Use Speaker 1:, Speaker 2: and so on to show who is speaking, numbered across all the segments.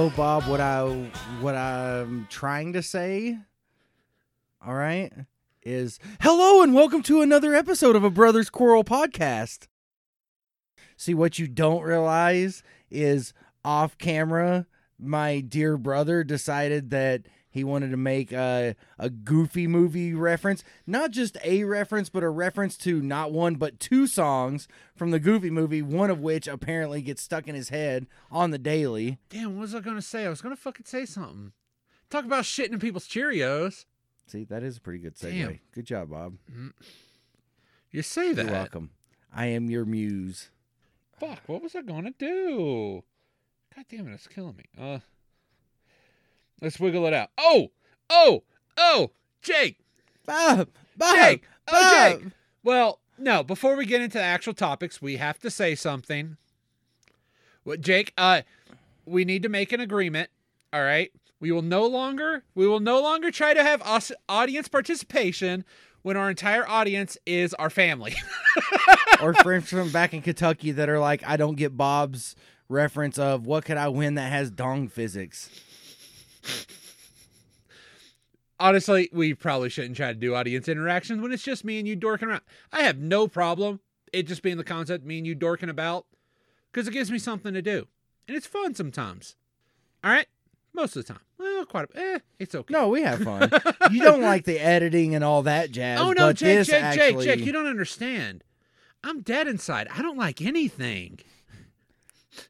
Speaker 1: No, Bob, what I what I'm trying to say, all right, is hello and welcome to another episode of a Brothers Quarrel podcast. See what you don't realize is off camera, my dear brother decided that he wanted to make a, a goofy movie reference. Not just a reference, but a reference to not one, but two songs from the goofy movie, one of which apparently gets stuck in his head on the daily.
Speaker 2: Damn, what was I gonna say? I was gonna fucking say something. Talk about shitting in people's Cheerios.
Speaker 1: See, that is a pretty good segue.
Speaker 2: Damn.
Speaker 1: Good job, Bob.
Speaker 2: You say that.
Speaker 1: You're welcome. I am your muse.
Speaker 2: Fuck, what was I gonna do? God damn it, it's killing me. Uh Let's wiggle it out. Oh! Oh! Oh! Jake!
Speaker 1: Bob, Bob,
Speaker 2: Jake! Oh
Speaker 1: Bob.
Speaker 2: Jake! Well, no, before we get into the actual topics, we have to say something. What Jake, uh we need to make an agreement, all right? We will no longer we will no longer try to have us audience participation when our entire audience is our family.
Speaker 1: or friends from back in Kentucky that are like, I don't get Bob's reference of what could I win that has dong physics.
Speaker 2: Honestly, we probably shouldn't try to do audience interactions when it's just me and you dorking around. I have no problem it just being the concept me and you dorking about because it gives me something to do. And it's fun sometimes. All right? Most of the time. Well, quite a eh, it's okay.
Speaker 1: No, we have fun. you don't like the editing and all that jazz.
Speaker 2: oh, no, Jake, Jake,
Speaker 1: actually,
Speaker 2: Jake, Jake, you don't understand. I'm dead inside. I don't like anything.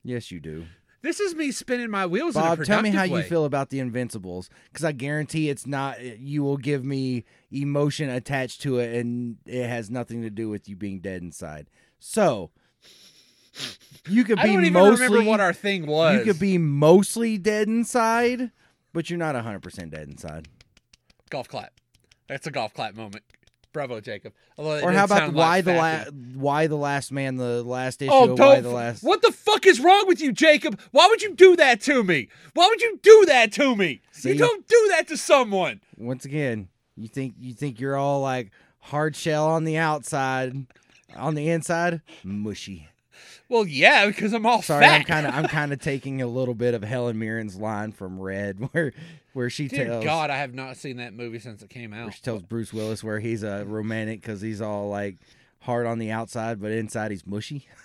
Speaker 1: Yes, you do.
Speaker 2: This is me spinning my wheels in a
Speaker 1: Bob, tell me how
Speaker 2: way.
Speaker 1: you feel about the Invincibles, because I guarantee it's not. You will give me emotion attached to it, and it has nothing to do with you being dead inside. So you could be
Speaker 2: don't even
Speaker 1: mostly
Speaker 2: remember what our thing was.
Speaker 1: you could be mostly dead inside, but you're not hundred percent dead inside.
Speaker 2: golf clap. That's a golf clap moment. Bravo, Jacob. Although
Speaker 1: Or how about why
Speaker 2: like
Speaker 1: the
Speaker 2: last
Speaker 1: why the last man, the last issue,
Speaker 2: Oh,
Speaker 1: why the last.
Speaker 2: What the fuck is wrong with you, Jacob? Why would you do that to me? Why would you do that to me?
Speaker 1: See?
Speaker 2: You don't do that to someone.
Speaker 1: Once again, you think you think you're all like hard shell on the outside, on the inside mushy.
Speaker 2: Well, yeah, because I'm all
Speaker 1: Sorry,
Speaker 2: fat.
Speaker 1: I'm kind of I'm kind of taking a little bit of Helen Mirren's line from Red, where where she
Speaker 2: Dear
Speaker 1: tells
Speaker 2: God, I have not seen that movie since it came out.
Speaker 1: she tells Bruce Willis where he's a romantic because he's all like hard on the outside, but inside he's mushy.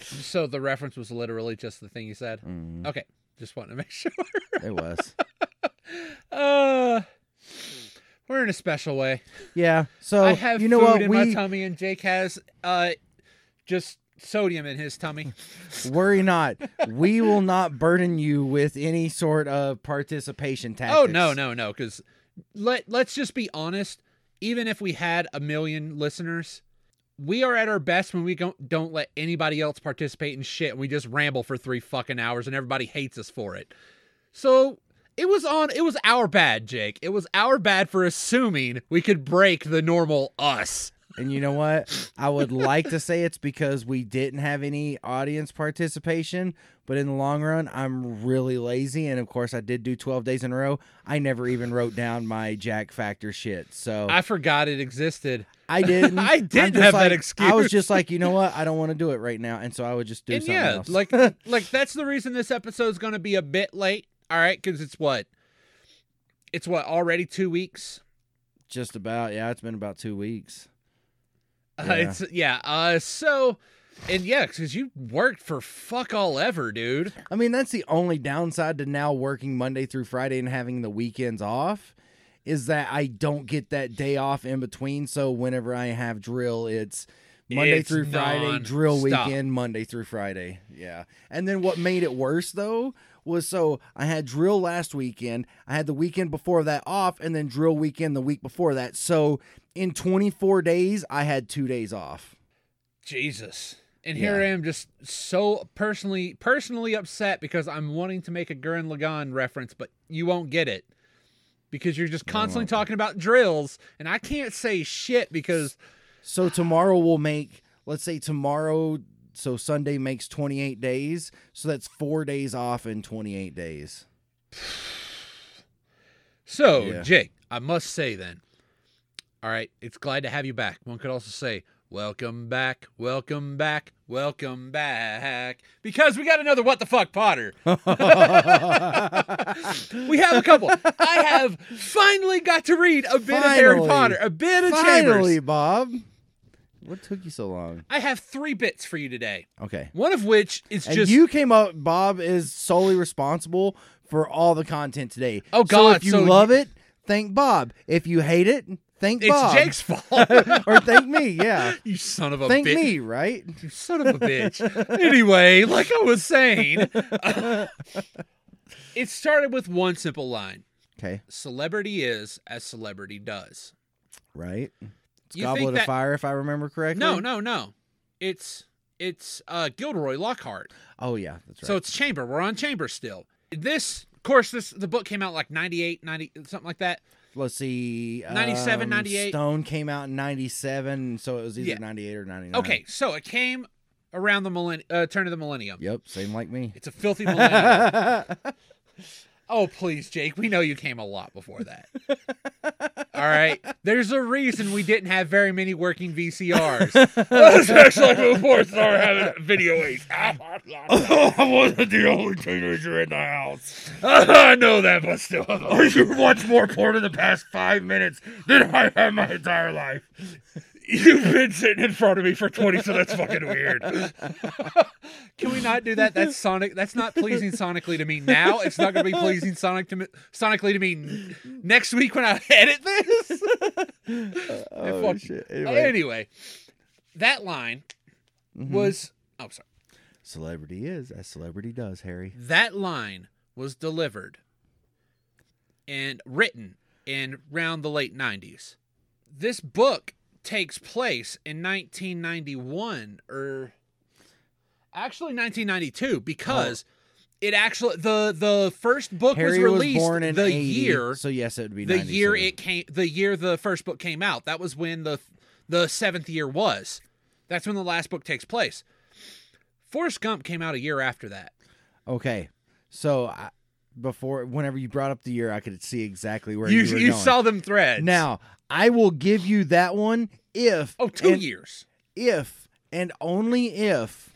Speaker 2: So the reference was literally just the thing you said.
Speaker 1: Mm,
Speaker 2: Okay, just wanted to make sure.
Speaker 1: it was.
Speaker 2: Uh, we're in a special way.
Speaker 1: Yeah. So
Speaker 2: I have
Speaker 1: you know
Speaker 2: food
Speaker 1: what
Speaker 2: in
Speaker 1: we
Speaker 2: my tummy, and Jake has uh, just sodium in his tummy.
Speaker 1: Worry not. we will not burden you with any sort of participation tax.
Speaker 2: Oh no, no, no! Because let let's just be honest. Even if we had a million listeners, we are at our best when we don't don't let anybody else participate in shit. And we just ramble for three fucking hours, and everybody hates us for it. So it was on. It was our bad, Jake. It was our bad for assuming we could break the normal us.
Speaker 1: And you know what? I would like to say it's because we didn't have any audience participation, but in the long run, I'm really lazy. And of course, I did do 12 days in a row. I never even wrote down my Jack Factor shit. So
Speaker 2: I forgot it existed.
Speaker 1: I didn't.
Speaker 2: I didn't have that excuse.
Speaker 1: I was just like, you know what? I don't want to do it right now. And so I would just do
Speaker 2: and
Speaker 1: something
Speaker 2: yeah,
Speaker 1: else.
Speaker 2: like like that's the reason this episode is gonna be a bit late. All right, because it's what, it's what already two weeks.
Speaker 1: just about. Yeah, it's been about two weeks.
Speaker 2: Uh, it's yeah. Uh, so and yeah, because you worked for fuck all ever, dude.
Speaker 1: I mean, that's the only downside to now working Monday through Friday and having the weekends off is that I don't get that day off in between. So whenever I have drill, it's Monday
Speaker 2: It's
Speaker 1: through Friday, drill
Speaker 2: non-stop.
Speaker 1: weekend, Monday through Friday. Yeah. And then what made it worse though was so I had drill last weekend, I had the weekend before that off, and then drill weekend the week before that. So in 24 days, I had two days off.
Speaker 2: Jesus. And here
Speaker 1: Yeah.
Speaker 2: I am, just so personally personally upset because I'm wanting to make a Gurren Lagann reference, but you won't get it because you're just constantly talking about drills, and I can't say shit because
Speaker 1: So tomorrow we'll make, let's say tomorrow, so Sunday makes 28 days. So that's four days off in 28 days.
Speaker 2: So,
Speaker 1: Yeah.
Speaker 2: Jake, I must say then, all right, it's glad to have you back. One could also say, Welcome back, welcome back, welcome back. Because we got another What the Fuck Potter. we have a couple. I have finally got to read a bit of Harry
Speaker 1: Finally.
Speaker 2: Potter, a bit of
Speaker 1: Finally,
Speaker 2: Chambers.
Speaker 1: Bob. What took you so long?
Speaker 2: I have three bits for you today.
Speaker 1: Okay.
Speaker 2: One of which is
Speaker 1: And
Speaker 2: just
Speaker 1: you came up. Bob is solely responsible for all the content today.
Speaker 2: Oh,
Speaker 1: So
Speaker 2: God,
Speaker 1: if you
Speaker 2: so
Speaker 1: love
Speaker 2: you-
Speaker 1: it, thank Bob. If you hate it, thank
Speaker 2: it's
Speaker 1: Bob.
Speaker 2: Jake's fault.
Speaker 1: or thank me. Yeah.
Speaker 2: you son of a bitch.
Speaker 1: thank
Speaker 2: bitch.
Speaker 1: me. Right.
Speaker 2: You son of a bitch. anyway, like I was saying, it started with one simple line
Speaker 1: Okay.
Speaker 2: Celebrity is as celebrity does.
Speaker 1: Right. It's
Speaker 2: You
Speaker 1: Goblet of
Speaker 2: that-
Speaker 1: Fire, if I remember correctly.
Speaker 2: No, no, no. It's it's uh Gilderoy Lockhart.
Speaker 1: Oh yeah, that's right.
Speaker 2: So it's Chamber. We're on Chamber still. This, of course, this the book came out like 98, 90, something like that.
Speaker 1: Let's see.
Speaker 2: 97,
Speaker 1: um,
Speaker 2: 98.
Speaker 1: Stone came out in '97, so it was either
Speaker 2: Yeah.
Speaker 1: '98 or '99.
Speaker 2: Okay, so it came around the millenn- uh, turn of the millennium.
Speaker 1: Yep. Same like me.
Speaker 2: It's a filthy millennium. Oh, please, Jake. We know you came a lot before that. All right. There's a reason we didn't have very many working VCRs. Especially before we started having video aids. I wasn't the only teenager in the house. I know that, but still. You watch more porn in the past five minutes than I have my entire life. You've been sitting in front of me for 20, so that's fucking weird. Can we not do that? That's sonic. That's not pleasing sonically to me now. It's not going to be pleasing sonic to me, sonically to me next week when I edit this.
Speaker 1: Oh
Speaker 2: fuck-
Speaker 1: shit.
Speaker 2: Anyway.
Speaker 1: Anyway,
Speaker 2: that line
Speaker 1: Mhm.
Speaker 2: was. Oh, sorry.
Speaker 1: celebrity is as celebrity does. Harry.
Speaker 2: That line was delivered and written in around the late 90s. This book takes place in 1991 or actually 1992 because oh. it actually the the first book
Speaker 1: Oh. Harry
Speaker 2: was
Speaker 1: was,
Speaker 2: released
Speaker 1: born in
Speaker 2: the
Speaker 1: 80,
Speaker 2: year
Speaker 1: so yes, it would be
Speaker 2: the
Speaker 1: 92.
Speaker 2: year it came the year the first book came out that was when the the seventh year was that's when the last book takes place forrest gump came out a year after that
Speaker 1: Okay, so I, before, whenever you brought up the year, I could see exactly where you,
Speaker 2: you you saw them threads.
Speaker 1: Now, I will give you that one if
Speaker 2: oh two
Speaker 1: and-
Speaker 2: years.
Speaker 1: if and only if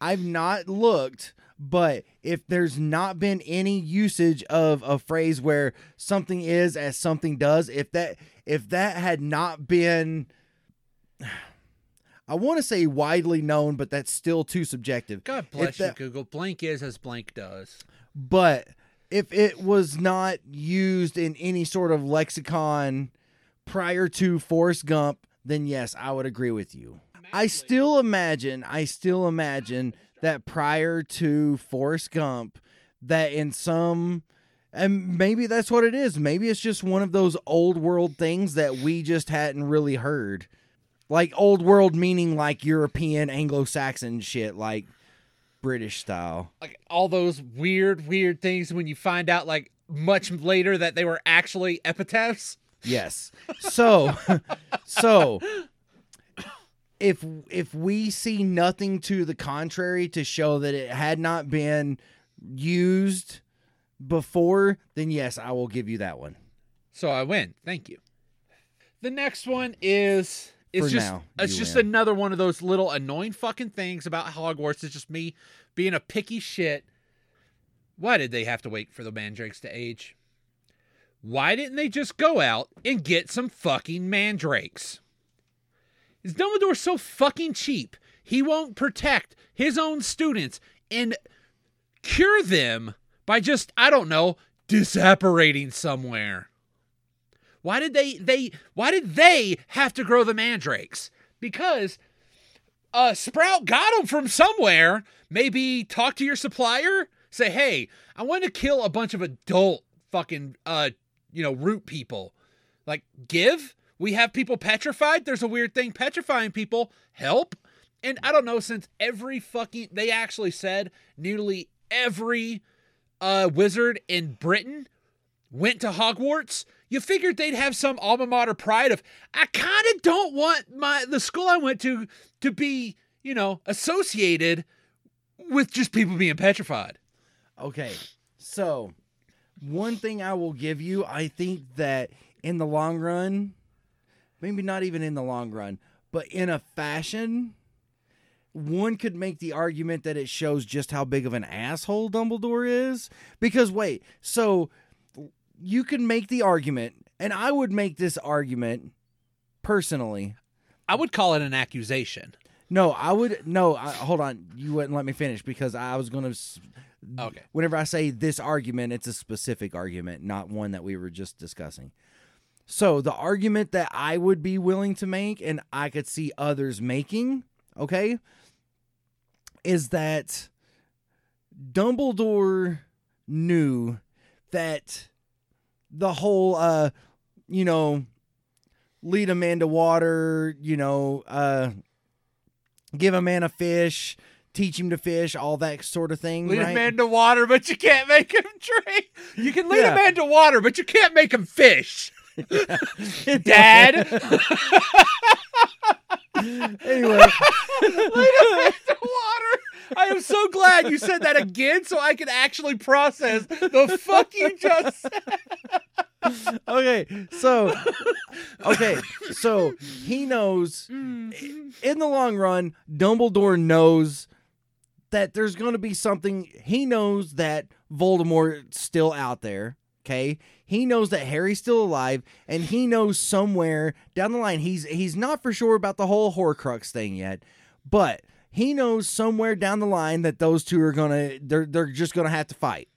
Speaker 1: I've not looked, but if there's not been any usage of a phrase where something is as something does, if that if that had not been I want to say widely known, but that's still too subjective.
Speaker 2: god bless
Speaker 1: that-
Speaker 2: you google. Blank is as blank does.
Speaker 1: But if it was not used in any sort of lexicon prior to Forrest Gump, then yes, I would agree with you. I still imagine, I still imagine that prior to Forrest Gump, that in some, and maybe that's what it is. Maybe it's just one of those old world things that we just hadn't really heard. Like old world meaning like European, Anglo Saxon shit, like British style.
Speaker 2: like all those weird weird things when you find out like much later that they were actually epitaphs
Speaker 1: Yes. So, so if if we see nothing to the contrary to show that it had not been used before, then yes, I will give you that one.
Speaker 2: So I win. Thank you. The next one is it's just
Speaker 1: now,
Speaker 2: it's just
Speaker 1: win.
Speaker 2: another one of those little annoying fucking things about Hogwarts. It's just me being a picky shit. Why did they have to wait for the mandrakes to age? Why didn't they just go out and get some fucking mandrakes? Is Dumbledore so fucking cheap? He won't protect his own students and cure them by just, I don't know, disapparating somewhere. Why did they they why did they have to grow the mandrakes? Because uh Sprout got them from somewhere. Maybe talk to your supplier, say, "Hey, I want to kill a bunch of adult fucking uh you know, root people." Like, give? We have people petrified. There's a weird thing petrifying people. Help? And I don't know since every fucking they actually said nearly every uh wizard in Britain went to Hogwarts, you figured they'd have some alma mater pride of I kind of don't want my the school I went to to be, you know, associated with just people being petrified.
Speaker 1: Okay. So, one thing I will give you, I think that in the long run, maybe not even in the long run, but in a fashion one could make the argument that it shows just how big of an asshole Dumbledore is because wait, so you can make the argument and I would make this argument personally.
Speaker 2: I would call it an accusation.
Speaker 1: No, I would no. I, hold on, you wouldn't let me finish because I was going to.
Speaker 2: Okay.
Speaker 1: Whenever I say this argument, it's a specific argument, not one that we were just discussing. So the argument that I would be willing to make, and I could see others making, okay, is that Dumbledore knew that the whole, uh, you know, lead a man to water, you know, uh, give a man a fish, teach him to fish, all that sort of thing.
Speaker 2: Lead
Speaker 1: right?
Speaker 2: a man to water, but you can't make him drink. You can lead
Speaker 1: Yeah.
Speaker 2: a man to water, but you can't make him fish. Dad,
Speaker 1: anyway,
Speaker 2: lead a man to water. I am so glad you said that again, so I can actually process the fuck you just said.
Speaker 1: Okay, so okay, so he knows mm-hmm. in the long run, Dumbledore knows that there's going to be something. He knows that Voldemort's still out there. Okay, he knows that Harry's still alive, and he knows somewhere down the line he's he's not for sure about the whole Horcrux thing yet, but he knows somewhere down the line that those two are gonna they're they're just gonna have to fight,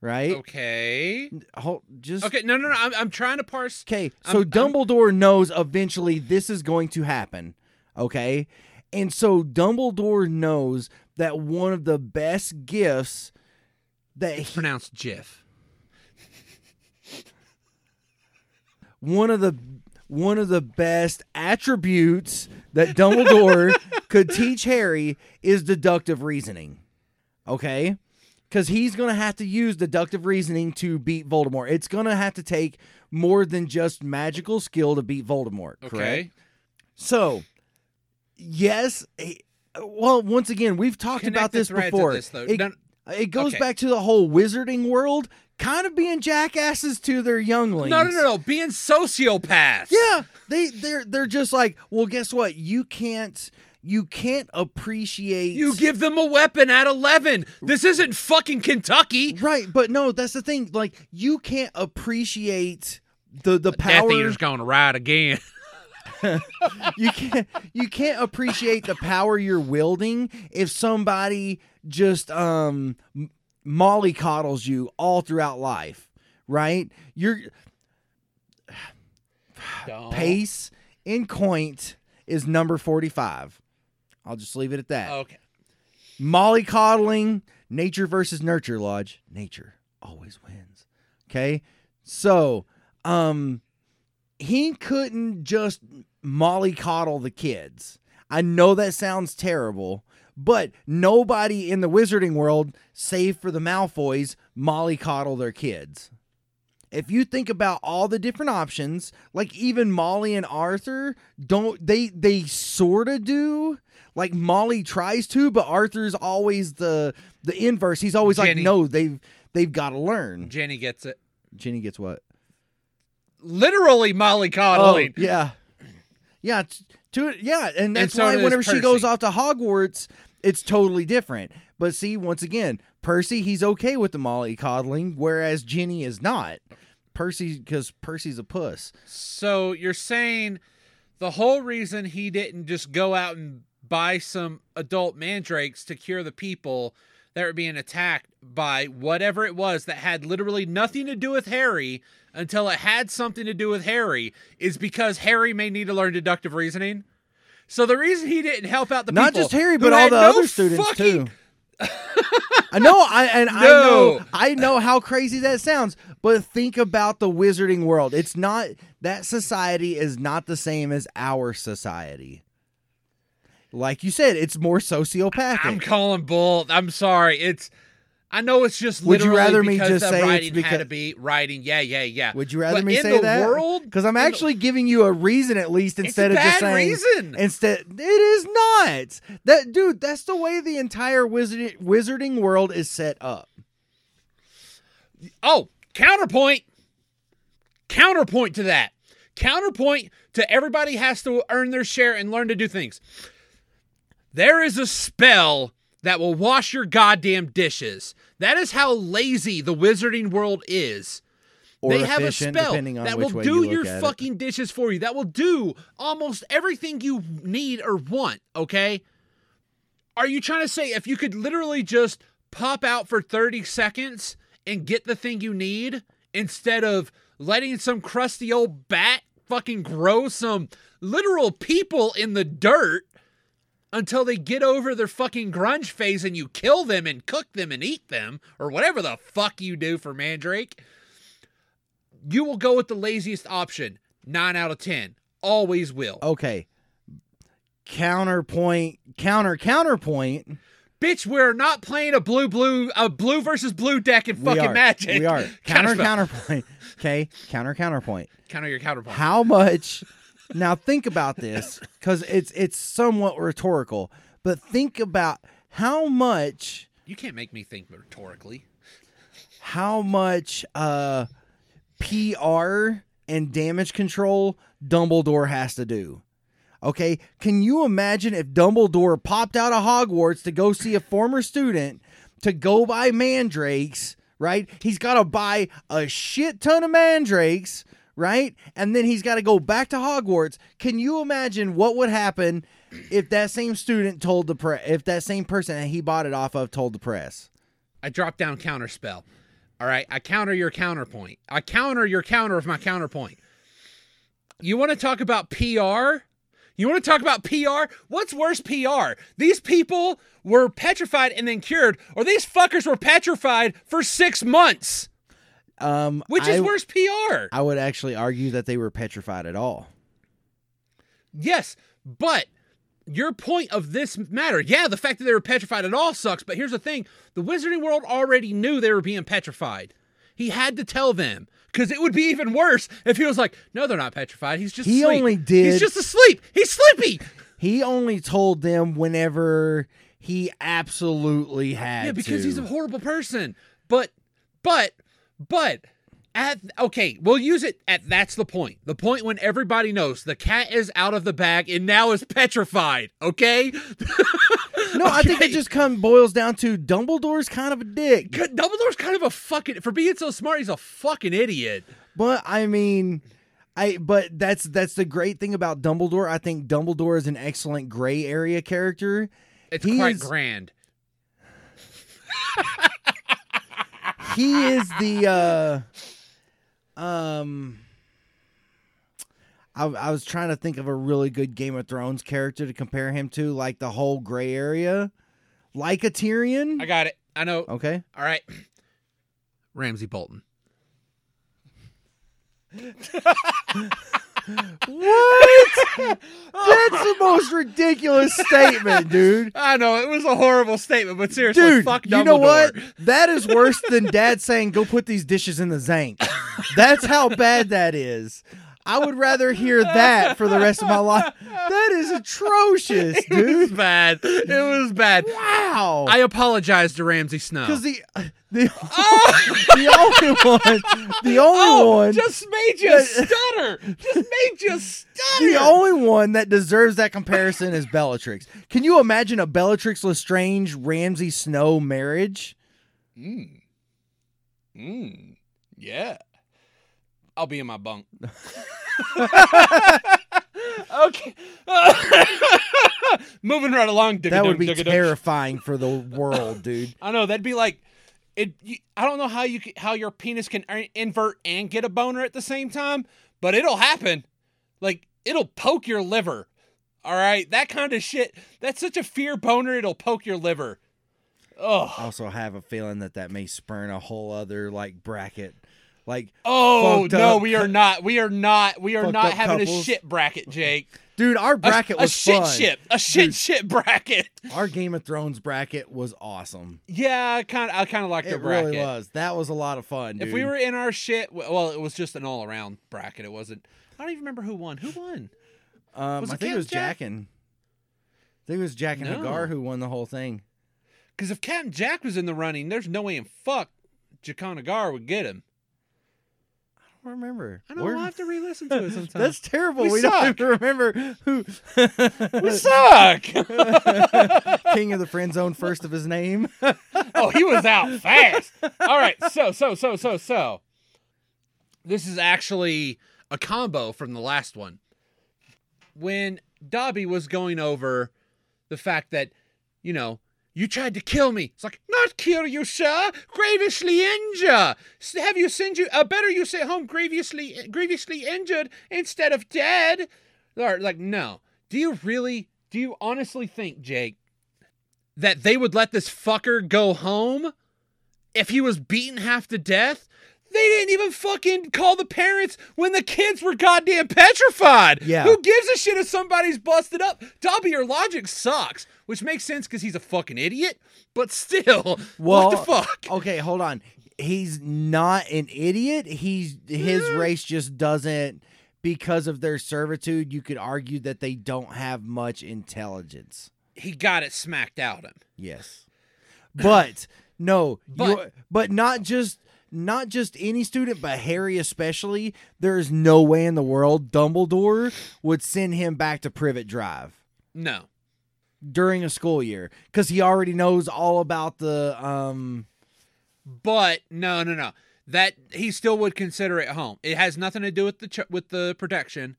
Speaker 1: right?
Speaker 2: Okay.
Speaker 1: Hold, just
Speaker 2: Okay. No, no, no. I'm, I'm trying to parse.
Speaker 1: Okay,
Speaker 2: I'm-
Speaker 1: so
Speaker 2: I'm-
Speaker 1: Dumbledore knows eventually this is going to happen. Okay, and so Dumbledore knows that one of the best gifts that he,
Speaker 2: Pronounced Jiff.
Speaker 1: one of the one of the best attributes that Dumbledore could teach Harry is deductive reasoning. Okay? Cuz he's going to have to use deductive reasoning to beat Voldemort. It's going to have to take more than just magical skill to beat Voldemort, correct?
Speaker 2: Okay.
Speaker 1: So, yes, eh, well, once again, we've talked
Speaker 2: Connect
Speaker 1: about this before.
Speaker 2: this, though.
Speaker 1: It,
Speaker 2: No-
Speaker 1: it goes
Speaker 2: okay.
Speaker 1: back to the whole wizarding world, kind of being jackasses to their younglings.
Speaker 2: No, no, no, no. Being sociopaths.
Speaker 1: Yeah, they they're they're just like, well, guess what? You can't you can't appreciate
Speaker 2: You give them a weapon at 11. This isn't fucking Kentucky.
Speaker 1: right, but no, that's the thing. Like, you can't appreciate the the
Speaker 2: power.
Speaker 1: Power.
Speaker 2: Eater's going to ride again.
Speaker 1: you can't you can't appreciate the power you're wielding if somebody just um mollycoddles you all throughout life right your pace in coint is number 45 i'll just leave it at that.
Speaker 2: Okay.
Speaker 1: mollycoddling nature versus nurture lodge. Nature always wins. Okay? So um he couldn't just mollycoddle the kids. I know that sounds terrible but nobody in the wizarding world save for the malfoys mollycoddle their kids if you think about all the different options like even molly and arthur don't they they sort of do. Like molly tries to but arthur's always the the inverse. He's always
Speaker 2: Ginny.
Speaker 1: like no they've they've got to learn.
Speaker 2: Ginny gets it.
Speaker 1: ginny gets what?
Speaker 2: Literally mollycoddling.
Speaker 1: Oh, yeah. Yeah to yeah and that's
Speaker 2: so
Speaker 1: why whenever she goes off to hogwarts it's totally different but see once again percy he's okay with the molly coddling whereas ginny is not. Percy because percy's a puss.
Speaker 2: So you're saying the whole reason he didn't just go out and buy some adult mandrakes to cure the people that were being attacked by whatever it was that had literally nothing to do with Harry until it had something to do with Harry is because Harry may need to learn deductive reasoning. So the reason he didn't help out the people not
Speaker 1: just harry but all the
Speaker 2: no
Speaker 1: other students
Speaker 2: fucking-
Speaker 1: too I know, I and I know, I know how crazy that sounds. But think about the wizarding world. It's not that society is not the same as our society. Like you said, it's more sociopathic.
Speaker 2: I'm calling bull. I'm sorry. It's I know it's just
Speaker 1: Would you
Speaker 2: literally
Speaker 1: rather me just say it's
Speaker 2: writing had to be writing. Yeah, yeah, yeah.
Speaker 1: Would you rather
Speaker 2: But
Speaker 1: me
Speaker 2: in
Speaker 1: say
Speaker 2: the
Speaker 1: that?
Speaker 2: world?
Speaker 1: Because I'm
Speaker 2: in the-
Speaker 1: actually giving you a reason at least instead of just saying
Speaker 2: reason.
Speaker 1: instead it is not. That dude, that's the way the entire wizard, wizarding world is set up.
Speaker 2: Oh, counterpoint. Counterpoint to that. Counterpoint to everybody has to earn their share and learn to do things. There is a spell that will wash your goddamn dishes. That is how lazy the wizarding world is.
Speaker 1: Or
Speaker 2: they have a spell that will do
Speaker 1: you
Speaker 2: your
Speaker 1: at it.
Speaker 2: fucking dishes for you. That will do almost everything you need or want, okay? Are you trying to say if you could literally just pop out for 30 seconds and get the thing you need instead of letting some crusty old bat fucking grow some literal people in the dirt until they get over their fucking grunge phase and you kill them and cook them and eat them or whatever the fuck you do for Mandrake? You will go with the laziest option. 9 out of 10. Always will.
Speaker 1: Okay. Counterpoint, counter, counterpoint.
Speaker 2: Bitch, we're not playing a blue blue a blue versus blue deck in fucking
Speaker 1: are.
Speaker 2: magic.
Speaker 1: We are. Counter, counterpoint. Okay. Counter, counterpoint.
Speaker 2: Counter your counterpoint.
Speaker 1: How much? Now think about this because it's it's somewhat rhetorical, but think about how much
Speaker 2: You can't make me think rhetorically.
Speaker 1: how much uh PR and damage control Dumbledore has to do. Okay, can you imagine if Dumbledore popped out of Hogwarts to go see a former student to go buy mandrakes, right? He's got to buy a shit ton of mandrakes, right? And then he's got to go back to Hogwarts. Can you imagine what would happen if that same student told the press, if that same person that he bought it off of told the press?
Speaker 2: I drop down counter spell. All right, I counter your counterpoint. I counter your counter of my counterpoint. You want to talk about PR? You want to talk about PR? What's worse PR? These people were petrified and then cured, or these fuckers were petrified for six months.
Speaker 1: Um,
Speaker 2: Which is
Speaker 1: I-
Speaker 2: worse PR?
Speaker 1: I would actually argue that they were petrified at all.
Speaker 2: Yes, but your point of this matter, yeah, the fact that they were petrified at all sucks, but here's the thing the wizarding world already knew they were being petrified. He had to tell them because it would be even worse if he was like, no, they're not petrified. He's just
Speaker 1: He
Speaker 2: asleep.
Speaker 1: only did-
Speaker 2: He's just asleep. He's sleepy.
Speaker 1: He only told them whenever he absolutely had to.
Speaker 2: Yeah, because
Speaker 1: to.
Speaker 2: he's a horrible person. But, but, but, at okay, we'll use it at that's the point. The point when everybody knows the cat is out of the bag and now is petrified. Okay.
Speaker 1: no, I think it just come boils down to Dumbledore's kind of a dick.
Speaker 2: Dumbledore's kind of a fucking for being so smart. He's a fucking idiot.
Speaker 1: But I mean, I but that's that's the great thing about Dumbledore. I think Dumbledore is an excellent gray area character.
Speaker 2: It's
Speaker 1: He
Speaker 2: quite
Speaker 1: is-
Speaker 2: grand.
Speaker 1: He is the uh um I, I was trying to think of a really good Game of Thrones character to compare him to, like the whole gray area, like a Tyrion.
Speaker 2: I got it. I know.
Speaker 1: okay,
Speaker 2: All right. Ramsay Bolton.
Speaker 1: what? That's the most ridiculous statement, dude.
Speaker 2: I know it was a horrible statement, but seriously,
Speaker 1: Dude,
Speaker 2: fuck
Speaker 1: you know what? That is worse than dad saying, go put these dishes in the zinc. That's how bad that is. I would rather hear that for the rest of my life. That is atrocious,
Speaker 2: It was bad. It was bad.
Speaker 1: Wow.
Speaker 2: I apologize to Ramsay Snow.
Speaker 1: Because the the,
Speaker 2: oh,
Speaker 1: the only one, the only
Speaker 2: oh,
Speaker 1: one,
Speaker 2: just made you stutter. Just made you stutter.
Speaker 1: the only one that deserves that comparison is Bellatrix. Can you imagine a Bellatrix Lestrange Ramsay Snow marriage?
Speaker 2: Mm. Mm. Yeah. I'll be in my bunk. okay. Moving right along.
Speaker 1: That would be terrifying for the world, dude.
Speaker 2: I know that'd be like it. You, I don't know how you how your penis can invert and get a boner at the same time, but it'll happen. Like it'll poke your liver. All right, that kind of shit. That's such a fear boner. It'll poke your liver. Oh,
Speaker 1: also have a feeling that that may spurn a whole other like bracket. Like,
Speaker 2: oh no,
Speaker 1: up
Speaker 2: we are not. We are not. We are not having a shit bracket, Jake.
Speaker 1: dude, our
Speaker 2: A-
Speaker 1: bracket
Speaker 2: a,
Speaker 1: was
Speaker 2: shit
Speaker 1: fun.
Speaker 2: shit. A shit
Speaker 1: Dude.
Speaker 2: shit bracket.
Speaker 1: Our Game of Thrones bracket was awesome.
Speaker 2: Yeah, I kind of I kind of like the
Speaker 1: It
Speaker 2: bracket.
Speaker 1: really was. That was a lot of fun. Dude.
Speaker 2: If we were in our shit, well, it was just an all around bracket. It wasn't. I don't even remember who won. Who won?
Speaker 1: um,
Speaker 2: was
Speaker 1: I think it was
Speaker 2: Jack?
Speaker 1: Jackin. I think it was Jack and
Speaker 2: No.
Speaker 1: Hagar who won the whole thing.
Speaker 2: Because if Captain Jack was in the running, there's no way in fuck Jakanagar would get him.
Speaker 1: I don't remember.
Speaker 2: I.
Speaker 1: We're-
Speaker 2: I'll have to re-listen to it sometime.
Speaker 1: That's terrible.
Speaker 2: We
Speaker 1: We, don't remember who.
Speaker 2: we suck.
Speaker 1: King of the friend zone, first of his name.
Speaker 2: oh, he was out fast. All right, so so so so so. This is actually a combo from the last one. When Dobby was going over the fact that, you know, you tried to kill me. It's like, not kill you, sir. Grievously injure. Have you sent you? Uh, better you stay home grievously grievously injured instead of dead. Or, like, no. Do you really? Do you honestly think, Jake, that they would let this fucker go home if he was beaten half to death? They didn't even fucking call the parents when the kids were goddamn petrified.
Speaker 1: Yeah.
Speaker 2: Who gives a shit if somebody's busted up? Dobby, your logic sucks, which makes sense because he's a fucking idiot. But still,
Speaker 1: Well,
Speaker 2: what the fuck?
Speaker 1: Okay, hold on. He's not an idiot. He's his
Speaker 2: Mm.
Speaker 1: race just doesn't because of their servitude. You could argue that they don't have much intelligence.
Speaker 2: He got it smacked out him.
Speaker 1: Yes, but no,
Speaker 2: But-
Speaker 1: but not just not just any student, but Harry especially. There is no way in the world Dumbledore would send him back to Privet Drive
Speaker 2: No.
Speaker 1: during a school year because he already knows all about the um.
Speaker 2: But no, no, no. That he still would consider it home. It has nothing to do with the ch- with the protection.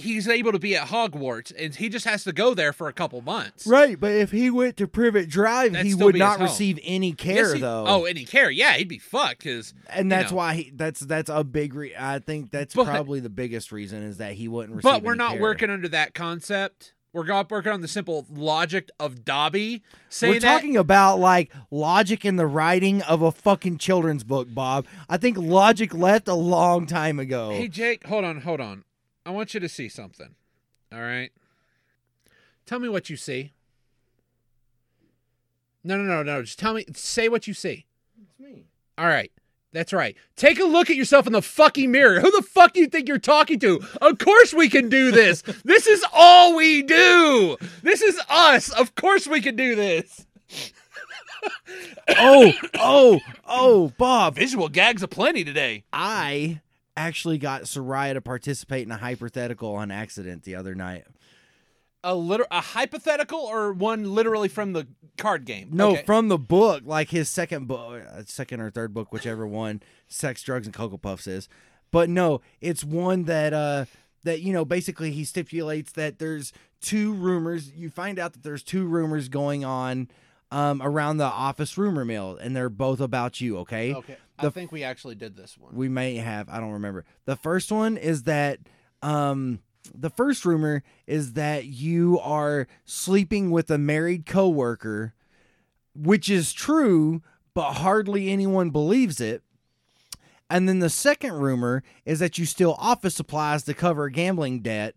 Speaker 2: He's able to be at Hogwarts, and he just has to go there for a couple months.
Speaker 1: Right, but if he went to Privet Drive,
Speaker 2: That'd
Speaker 1: he would not receive any
Speaker 2: Yes,
Speaker 1: care
Speaker 2: he-
Speaker 1: though.
Speaker 2: Oh, any care? Yeah, he'd be fucked because
Speaker 1: and that's
Speaker 2: know.
Speaker 1: why he that's that's a big re- I think that's
Speaker 2: But-
Speaker 1: probably the biggest reason is that he wouldn't receive
Speaker 2: But we're not
Speaker 1: care.
Speaker 2: working under that concept. We're working on the simple logic of Dobby saying
Speaker 1: We're
Speaker 2: that.
Speaker 1: talking about like logic in the writing of a fucking children's book, Bob. I think logic left a long time ago.
Speaker 2: Hey Jake, hold on, hold on. I want you to see something. All right. Tell me what you see. No, no, no, no. Just tell me. Say what you see.
Speaker 1: It's me.
Speaker 2: All right. That's right. Take a look at yourself in the fucking mirror. Who the fuck do you think you're talking to? Of course we can do this. this is all we do. This is us. Of course we can do this.
Speaker 1: Oh, oh, oh, Bob.
Speaker 2: Visual gags aplenty today.
Speaker 1: I actually got Soraya to participate in a hypothetical on accident the other night.
Speaker 2: A liter- a hypothetical or one literally from the card game?
Speaker 1: No,
Speaker 2: Okay.
Speaker 1: from the book, like his second book, uh, second or third book, whichever one, Sex, Drugs, and Cocoa Puffs is. But no, it's one that uh that you know basically he stipulates that there's two rumors. You find out that there's two rumors going on um around the office rumor mill, and they're both about you. Okay.
Speaker 2: Okay. I think we actually did this one.
Speaker 1: We may have. I don't remember. The first one is that um the first rumor is that you are sleeping with a married coworker, which is true, but hardly anyone believes it. And then the second rumor is that you steal office supplies to cover gambling debt.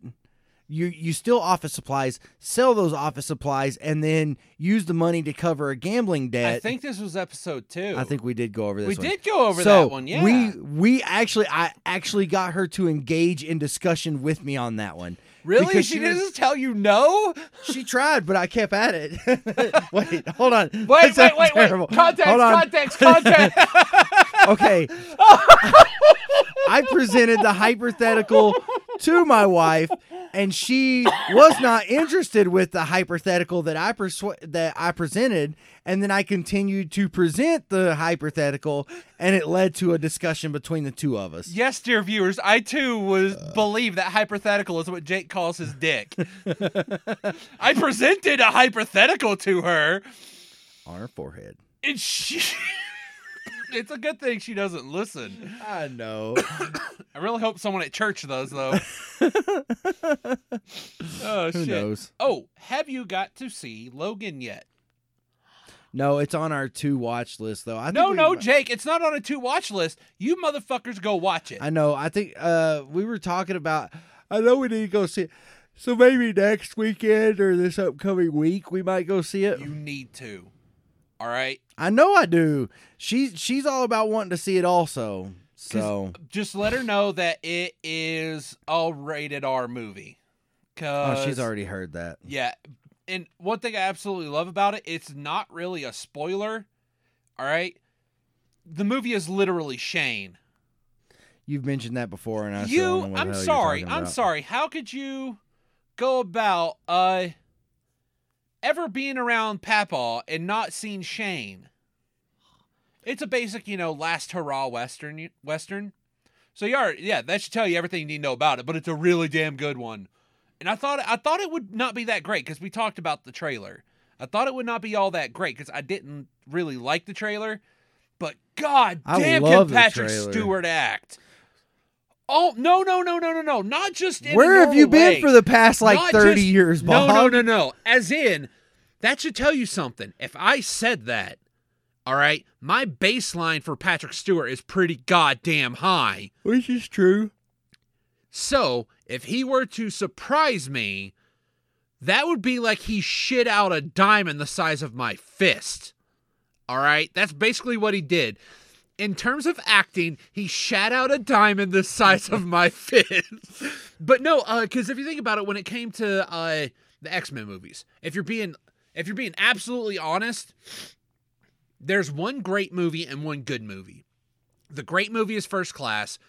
Speaker 1: You you steal office supplies, sell those office supplies, and then use the money to cover a gambling debt.
Speaker 2: I think this was episode two.
Speaker 1: I think we did go over this.
Speaker 2: we
Speaker 1: one.
Speaker 2: did go over
Speaker 1: so
Speaker 2: that one. Yeah.
Speaker 1: we we actually I actually got her to engage in discussion with me on that one.
Speaker 2: really? She,
Speaker 1: she was-
Speaker 2: doesn't tell you no?
Speaker 1: She tried, but I kept at it. wait, hold on.
Speaker 2: Wait,
Speaker 1: That
Speaker 2: wait, wait, wait. Context,
Speaker 1: Hold on.
Speaker 2: context, context.
Speaker 1: Okay. I presented the hypothetical to my wife, and she was not interested with the hypothetical that I persu- that I presented. And then I continued to present the hypothetical, and it led to a discussion between the two of us.
Speaker 2: yes, dear viewers, I too was uh. believe that hypothetical is what Jake calls his dick. I presented a hypothetical to her,
Speaker 1: On her forehead.
Speaker 2: and she. it's a good thing she doesn't listen.
Speaker 1: I know.
Speaker 2: I really hope someone at church does, though. oh
Speaker 1: Who
Speaker 2: shit!
Speaker 1: knows?
Speaker 2: Oh, have you got to see Logan yet?
Speaker 1: No, it's on our two watch list though. I think
Speaker 2: No,
Speaker 1: we-
Speaker 2: no, Jake, it's not on a two watch list. You motherfuckers go watch it.
Speaker 1: I know. I think uh we were talking about. I know we need to go see it. So maybe next weekend or this upcoming week we might go see it.
Speaker 2: You need to. All right.
Speaker 1: I know I do. She's she's all about wanting to see it also. So
Speaker 2: Just let her know that it is a rated R movie.
Speaker 1: oh, she's already heard that.
Speaker 2: yeah. And one thing I absolutely love about it, it's not really a spoiler. All right. The movie is literally Shane.
Speaker 1: You've mentioned that before, and I still don't know
Speaker 2: you i'm sorry i'm sorry how could you go about uh ever being around Papaw and not seeing shane it's a basic you know last hurrah western western. So you are yeah that should tell you everything you need to know about it but it's a really damn good one. And i thought i thought it would not be that great because we talked about the trailer. I thought it would not be all that great because i didn't really like the trailer but god
Speaker 1: I
Speaker 2: damn can patrick stewart act Oh no no no no no no! Not just
Speaker 1: Where have you
Speaker 2: normal
Speaker 1: been for the past like
Speaker 2: Not
Speaker 1: 30
Speaker 2: just-
Speaker 1: years,
Speaker 2: No no no no! As in, that should tell you something. If I said that, all right, my baseline for Patrick Stewart is pretty goddamn high.
Speaker 1: Which is true.
Speaker 2: So if he were to surprise me, that would be like he shit out a diamond the size of my fist. All right, that's basically what he did. In terms of acting, he shat out a diamond the size of my fist. But no, because if you think about it, when it came to uh, the X Men movies, if you're being if you're being absolutely honest, there's one great movie and one good movie. The great movie is First Class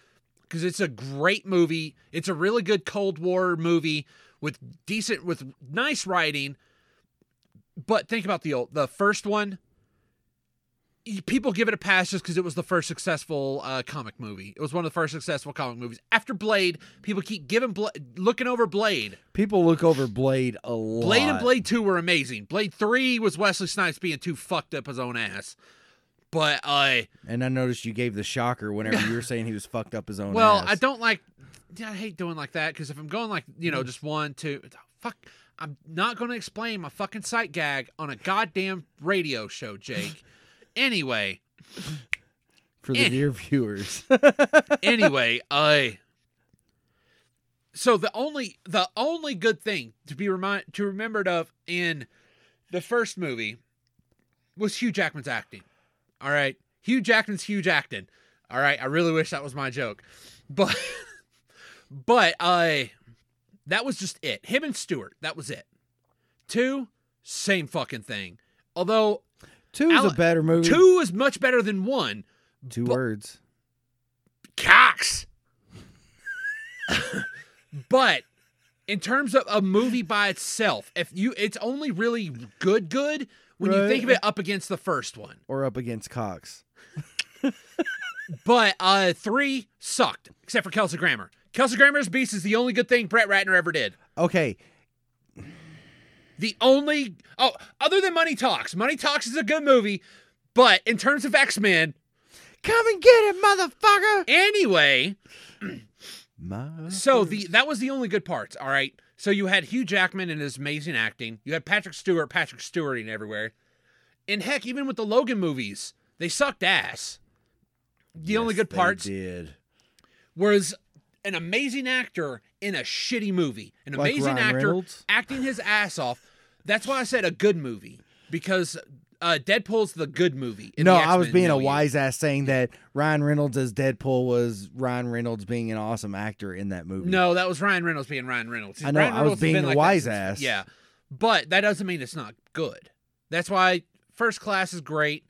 Speaker 2: because it's a great movie. It's a really good Cold War movie with decent with nice writing. But think about the old the first one. People give it a pass just because it was the first successful uh, comic movie. It was one of the first successful comic movies. After Blade, people keep giving Bla- looking over Blade.
Speaker 1: People look over Blade a lot.
Speaker 2: Blade and Blade 2 were amazing. Blade 3 was Wesley Snipes being too fucked up his own ass. But uh
Speaker 1: And I noticed you gave the shocker whenever you were saying he was fucked up his own
Speaker 2: well,
Speaker 1: ass.
Speaker 2: I don't like yeah, I hate doing like that because if I'm going like, you know, just one, two fuck I'm not gonna explain my fucking sight gag on a goddamn radio show, Jake. Anyway,
Speaker 1: For the dear viewers.
Speaker 2: anyway, I so the only the only good thing to be remind to remembered of in the first movie was Hugh Jackman's acting. All right, Hugh Jackman's huge acting. All right, I really wish that was my joke, but but I that was just it. Him and Stewart, that was it. Two, same fucking thing. Although
Speaker 1: Two is
Speaker 2: Al-
Speaker 1: a better movie.
Speaker 2: two is much better than one.
Speaker 1: Two
Speaker 2: but-
Speaker 1: words.
Speaker 2: Cox. but in terms of a movie by itself, if you it's only really good good when you think of it up against the first one.
Speaker 1: Or up against Cox.
Speaker 2: But uh three sucked, except for Kelsey Grammer. Kelsey Grammer's Beast is the only good thing Brett Ratner ever did.
Speaker 1: Okay.
Speaker 2: The only oh, other than Money Talks. Money Talks is a good movie, but in terms of X-Men,
Speaker 1: Come and get it, motherfucker.
Speaker 2: anyway,
Speaker 1: My
Speaker 2: So the that was the only good parts. All right. So you had Hugh Jackman and his amazing acting. You had Patrick Stewart, Patrick Stewarting everywhere. And heck, even with the Logan movies, they sucked ass. The only
Speaker 1: Yes,
Speaker 2: good
Speaker 1: they
Speaker 2: parts
Speaker 1: did.
Speaker 2: was an amazing actor in a shitty movie. An
Speaker 1: Like
Speaker 2: amazing
Speaker 1: Ryan
Speaker 2: actor
Speaker 1: Reynolds?
Speaker 2: acting his ass off. That's why I said a good movie because uh, Deadpool's the good movie. in
Speaker 1: No, I was being a wise ass saying that Ryan Reynolds as Deadpool was Ryan Reynolds being an awesome actor in that movie.
Speaker 2: No, that was Ryan Reynolds being Ryan Reynolds.
Speaker 1: I know,
Speaker 2: Ryan
Speaker 1: I was being a
Speaker 2: like
Speaker 1: wise ass.
Speaker 2: Yeah, but that doesn't mean it's not good. That's why First Class is great.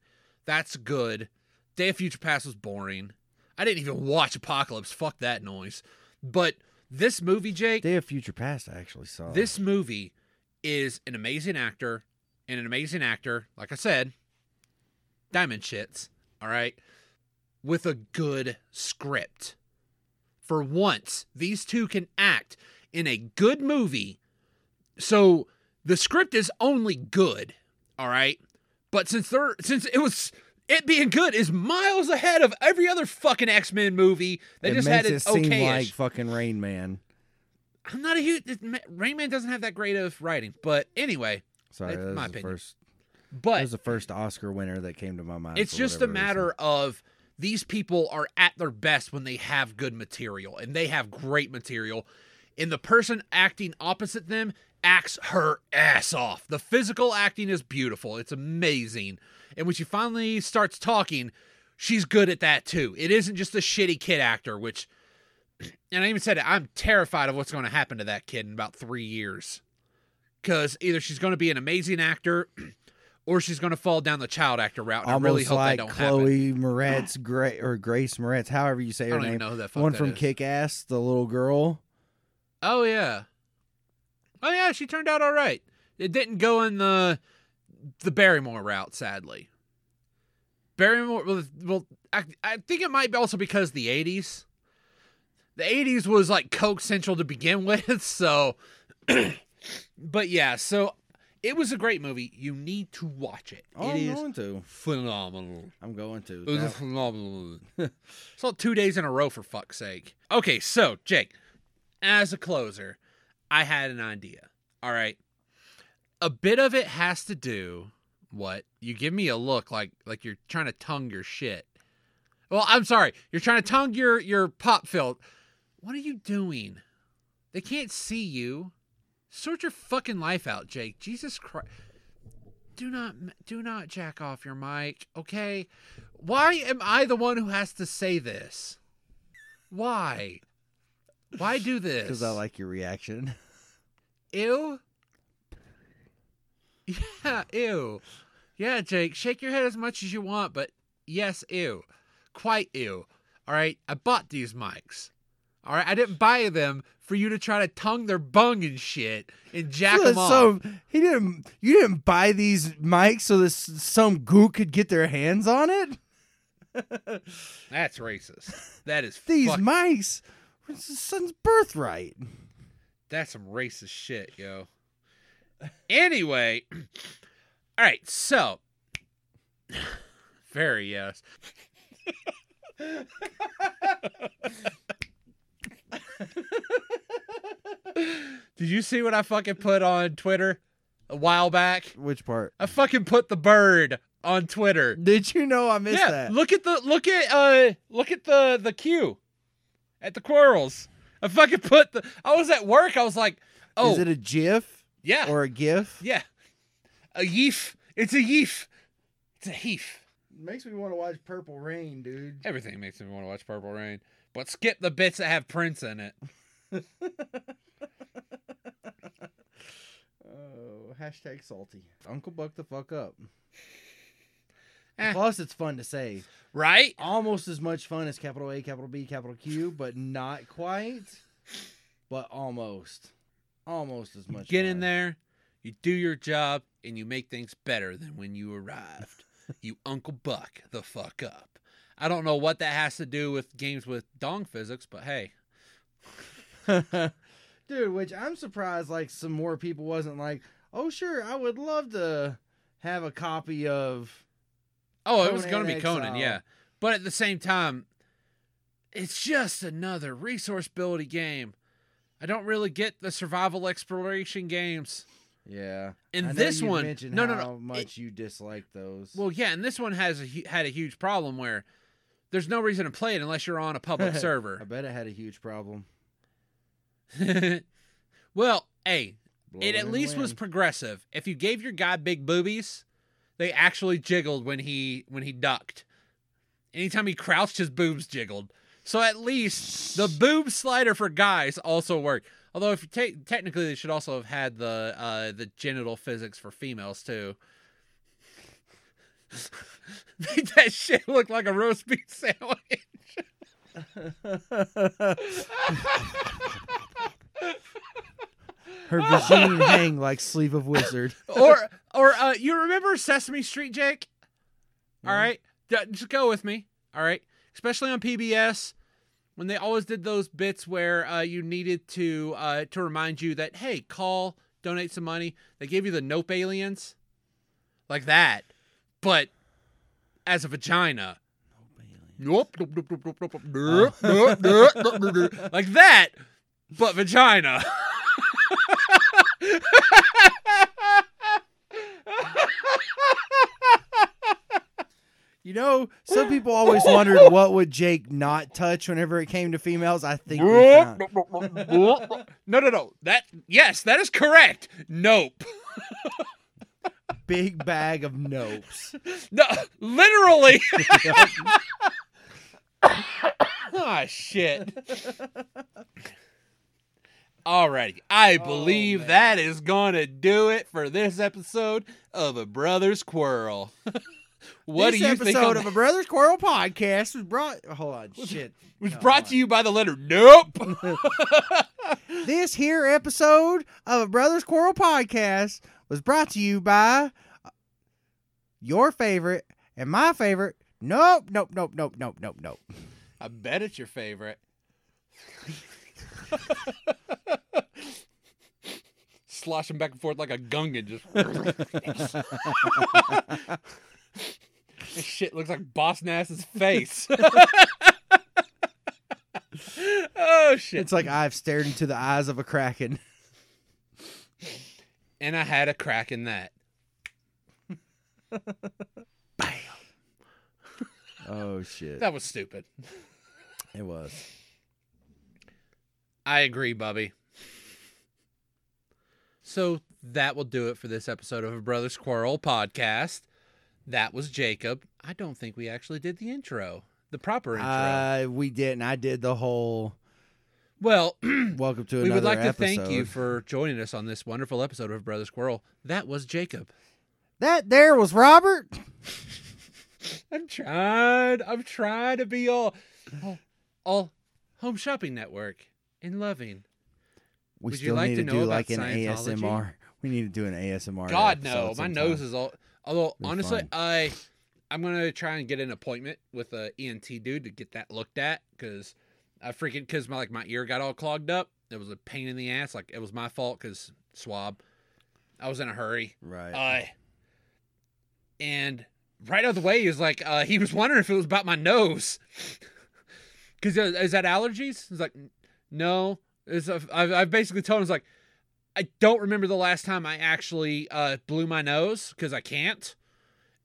Speaker 2: That's good. Day of Future Past was boring. I didn't even watch Apocalypse. Fuck that noise. But this movie, Jake,
Speaker 1: Day of Future Past, I actually saw.
Speaker 2: this movie is an amazing actor and an amazing actor. Like I said, diamond shits. All right, with a good script. For once, these two can act in a good movie. So the script is only good. All right, but since they're since it was. It being good is miles ahead of every other fucking X Men movie that
Speaker 1: it
Speaker 2: just
Speaker 1: makes
Speaker 2: had
Speaker 1: it
Speaker 2: it
Speaker 1: seem
Speaker 2: okay.
Speaker 1: like fucking Rain Man.
Speaker 2: I'm not a huge. Rain Man doesn't have that great of writing, but anyway.
Speaker 1: Sorry,
Speaker 2: That's
Speaker 1: that was
Speaker 2: my
Speaker 1: the
Speaker 2: opinion.
Speaker 1: first.
Speaker 2: But
Speaker 1: was the first Oscar winner that came to my mind.
Speaker 2: it's just a
Speaker 1: whatever reason.
Speaker 2: matter of these people are at their best when they have good material, and they have great material. And the person acting opposite them acts her ass off. The physical acting is beautiful. It's amazing. And when she finally starts talking, she's good at that too. It isn't just a shitty kid actor, which, and I even said it, I'm terrified of what's going to happen to that kid in about three years. Because either she's going to be an amazing actor or she's going to fall down the child actor route. And I
Speaker 1: Almost
Speaker 2: really hope
Speaker 1: like
Speaker 2: that don't happen.
Speaker 1: Chloe Moretz, Gra- or Grace Moretz, however you say
Speaker 2: I
Speaker 1: her
Speaker 2: don't
Speaker 1: name.
Speaker 2: even know who that fuck
Speaker 1: One from
Speaker 2: is.
Speaker 1: Kick Ass, the little girl.
Speaker 2: Oh yeah. Oh yeah, she turned out all right. It didn't go in the the Barrymore route, sadly. Barrymore, well, well I, I think it might be also because the '80s. The '80s was like Coke Central to begin with, so. but yeah, so it was a great movie. You need to watch it.
Speaker 1: Oh,
Speaker 2: it
Speaker 1: I'm
Speaker 2: is
Speaker 1: going to.
Speaker 2: phenomenal.
Speaker 1: I'm going to.
Speaker 2: It was phenomenal. Saw it two days in a row for fuck's sake. Okay, so Jake, as a closer, I had an idea. All right, a bit of it has to do. What you give me a look like like you're trying to tongue your shit. Well, I'm sorry, you're trying to tongue your your pop fill. What are you doing? They can't see you. Sort your fucking life out, Jake. Jesus Christ. Do not do not jack off your mic, okay? Why am I the one who has to say this? Why? Why do this?
Speaker 1: Because I like your reaction.
Speaker 2: Ew. Yeah, ew. Yeah, Jake, shake your head as much as you want, but yes, ew. Quite ew. All right, I bought these mics. All right, I didn't buy them for you to try to tongue their bung and shit and jack
Speaker 1: so,
Speaker 2: them off.
Speaker 1: so he didn't. You didn't buy these mics so this some gook could get their hands on it.
Speaker 2: That's racist. That is
Speaker 1: These
Speaker 2: fuck-
Speaker 1: mics, it's his son's birthright.
Speaker 2: That's some racist shit, yo. Anyway, all right, so very yes. Did you see what I fucking put on Twitter a while back?
Speaker 1: Which part?
Speaker 2: I fucking put the bird on Twitter.
Speaker 1: Did you know I missed
Speaker 2: yeah,
Speaker 1: that?
Speaker 2: look at the look at uh look at the the queue at the quarrels. I fucking put the. I was at work. I was like, oh
Speaker 1: Is it a GIF
Speaker 2: yeah,
Speaker 1: or a GIF?
Speaker 2: yeah, a yeef. It's a yeef. It's a heef.
Speaker 1: Makes me want to watch Purple Rain, dude.
Speaker 2: Everything makes me want to watch Purple Rain, but skip the bits that have Prince in it.
Speaker 1: Oh, hashtag salty. Uncle Buck the fuck up.
Speaker 2: Eh.
Speaker 1: Plus, it's fun to say.
Speaker 2: Right?
Speaker 1: Almost as much fun as capital A, capital B, capital Q, but not quite. But almost. Almost as much.
Speaker 2: Get in there, you do your job, and you make things better than when you arrived. you Uncle Buck the fuck up. I don't know what that has to do with games with dong physics, but hey.
Speaker 1: Dude, which I'm surprised like some more people wasn't like, oh sure, I would love to have a copy of
Speaker 2: Oh, it was going to be Conan,
Speaker 1: Exile.
Speaker 2: yeah. But at the same time, it's just another resource building game. I don't really get the survival exploration games.
Speaker 1: Yeah.
Speaker 2: And this one, no, no,
Speaker 1: how
Speaker 2: no.
Speaker 1: much
Speaker 2: it-
Speaker 1: you dislike those.
Speaker 2: well, yeah, and this one has a, had a huge problem where there's no reason to play it unless you're on a public server.
Speaker 1: I bet it had a huge problem.
Speaker 2: well, hey,
Speaker 1: Blow
Speaker 2: it at least was progressive. If you gave your guy big boobies, they actually jiggled when he when he ducked. Anytime he crouched, his boobs jiggled. So at least the boob slider for guys also worked. Although if you take technically they should also have had the uh, the genital physics for females too. Make that shit look like a roast beef sandwich.
Speaker 1: Her vagine hang like sleeve of wizard.
Speaker 2: or or uh, you remember Sesame Street, Jake? All
Speaker 1: Mhm.
Speaker 2: right, just go with me. All right, especially on PBS when they always did those bits where uh, you needed to uh, to remind you that hey, call, donate some money. They gave you the Nope aliens, like that, but as a vagina. Nope, nope, nope, nope, nope, nope, nope, nope, nope, nope, nope, nope. like that, but vagina.
Speaker 1: You know, some people always wondered what would Jake not touch whenever it came to females. I think we found-
Speaker 2: no, no, no. That yes, that is correct. Nope.
Speaker 1: Big bag of nopes.
Speaker 2: No, literally. Ah, shit. Alrighty, I
Speaker 1: Oh,
Speaker 2: believe
Speaker 1: man.
Speaker 2: that is gonna do it for this episode of a brother's quarrel. what
Speaker 1: this
Speaker 2: do you
Speaker 1: episode
Speaker 2: think on
Speaker 1: of a brother's Quarrel podcast was brought. Hold on, shit.
Speaker 2: was brought to you by the letter Nope.
Speaker 1: This here episode of a brother's Quarrel podcast was brought to you by uh, your favorite and my favorite. Nope, nope, nope, nope, nope, nope, nope.
Speaker 2: I bet it's your favorite. Sloshing back and forth like a gungan, just this shit looks like Boss Nass's face. oh shit!
Speaker 1: It's like I've stared into the eyes of a kraken.
Speaker 2: And I had a crack in that. Bam.
Speaker 1: Oh shit!
Speaker 2: That was stupid.
Speaker 1: It was.
Speaker 2: I agree, Bubby. So that will do it for this episode of a Brothers Quarrel podcast. That was Jacob. I don't think we actually did the intro, the proper intro.
Speaker 1: Uh, we didn't. I did the whole
Speaker 2: well,
Speaker 1: welcome to
Speaker 2: we would like to thank you for joining us on this wonderful episode of Brother Squirrel. That was Jacob.
Speaker 1: That there was Robert.
Speaker 2: I'm trying. I'm trying to be all, all, all home shopping network and loving.
Speaker 1: We
Speaker 2: Would you
Speaker 1: still
Speaker 2: like
Speaker 1: need
Speaker 2: to
Speaker 1: to,
Speaker 2: know
Speaker 1: do like an ASMR. We need to do an ASMR.
Speaker 2: God no, my
Speaker 1: sometime.
Speaker 2: nose is all. Although honestly,
Speaker 1: fun.
Speaker 2: I I'm gonna try and get an appointment with a ENT dude to get that looked at because I freaking because my like my ear got all clogged up. It was a pain in the ass. Like it was my fault because swab. I was in a hurry.
Speaker 1: Right.
Speaker 2: Uh, and right out of the way, he was like, uh, he was wondering if it was about my nose. Because is that allergies? He's like, no. It's a, I've, I've basically told him, it's like, I don't remember the last time I actually uh, blew my nose because I can't.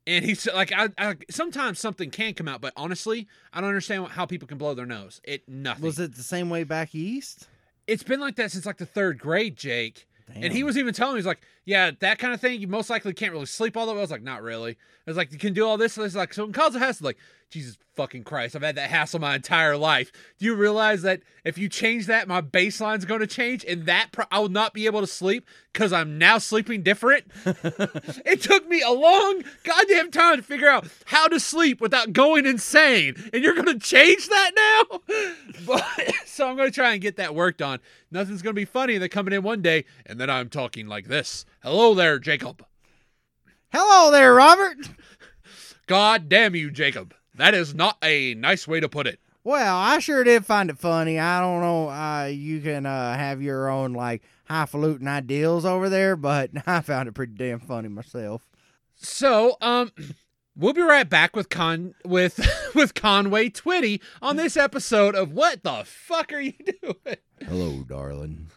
Speaker 2: And he's like, I, I sometimes something can come out, but honestly, I don't understand how people can blow their nose. It nothing.
Speaker 1: was it the same way back east?
Speaker 2: It's been like that since like the third grade, Jake. And he
Speaker 1: Damn.
Speaker 2: was even telling me, he's like, yeah, that kind of thing, you most likely can't really sleep all the way. I was like, not really. I was like, you can do all this. And it's like, so it causes a hassle. Like, Jesus fucking Christ, I've had that hassle my entire life. Do you realize that if you change that, my baseline's going to change and that pro- I will not be able to sleep because I'm now sleeping different? it took me a long goddamn time to figure out how to sleep without going insane. And you're going to change that now? But, so I'm going to try and get that worked on. Nothing's going to be funny. They're coming in one day, and then I'm talking like this. Hello there, Jacob.
Speaker 1: Hello there, Robert.
Speaker 2: God damn you, Jacob. That is not a nice way to put it.
Speaker 1: Well, I sure did find it funny. I don't know. Uh, you can uh, have your own like highfalutin ideals over there, but I found it pretty damn funny myself.
Speaker 2: So, um, we'll be right back with Con with with Conway Twitty on this episode of What the fuck are you doing?
Speaker 1: Hello, darling.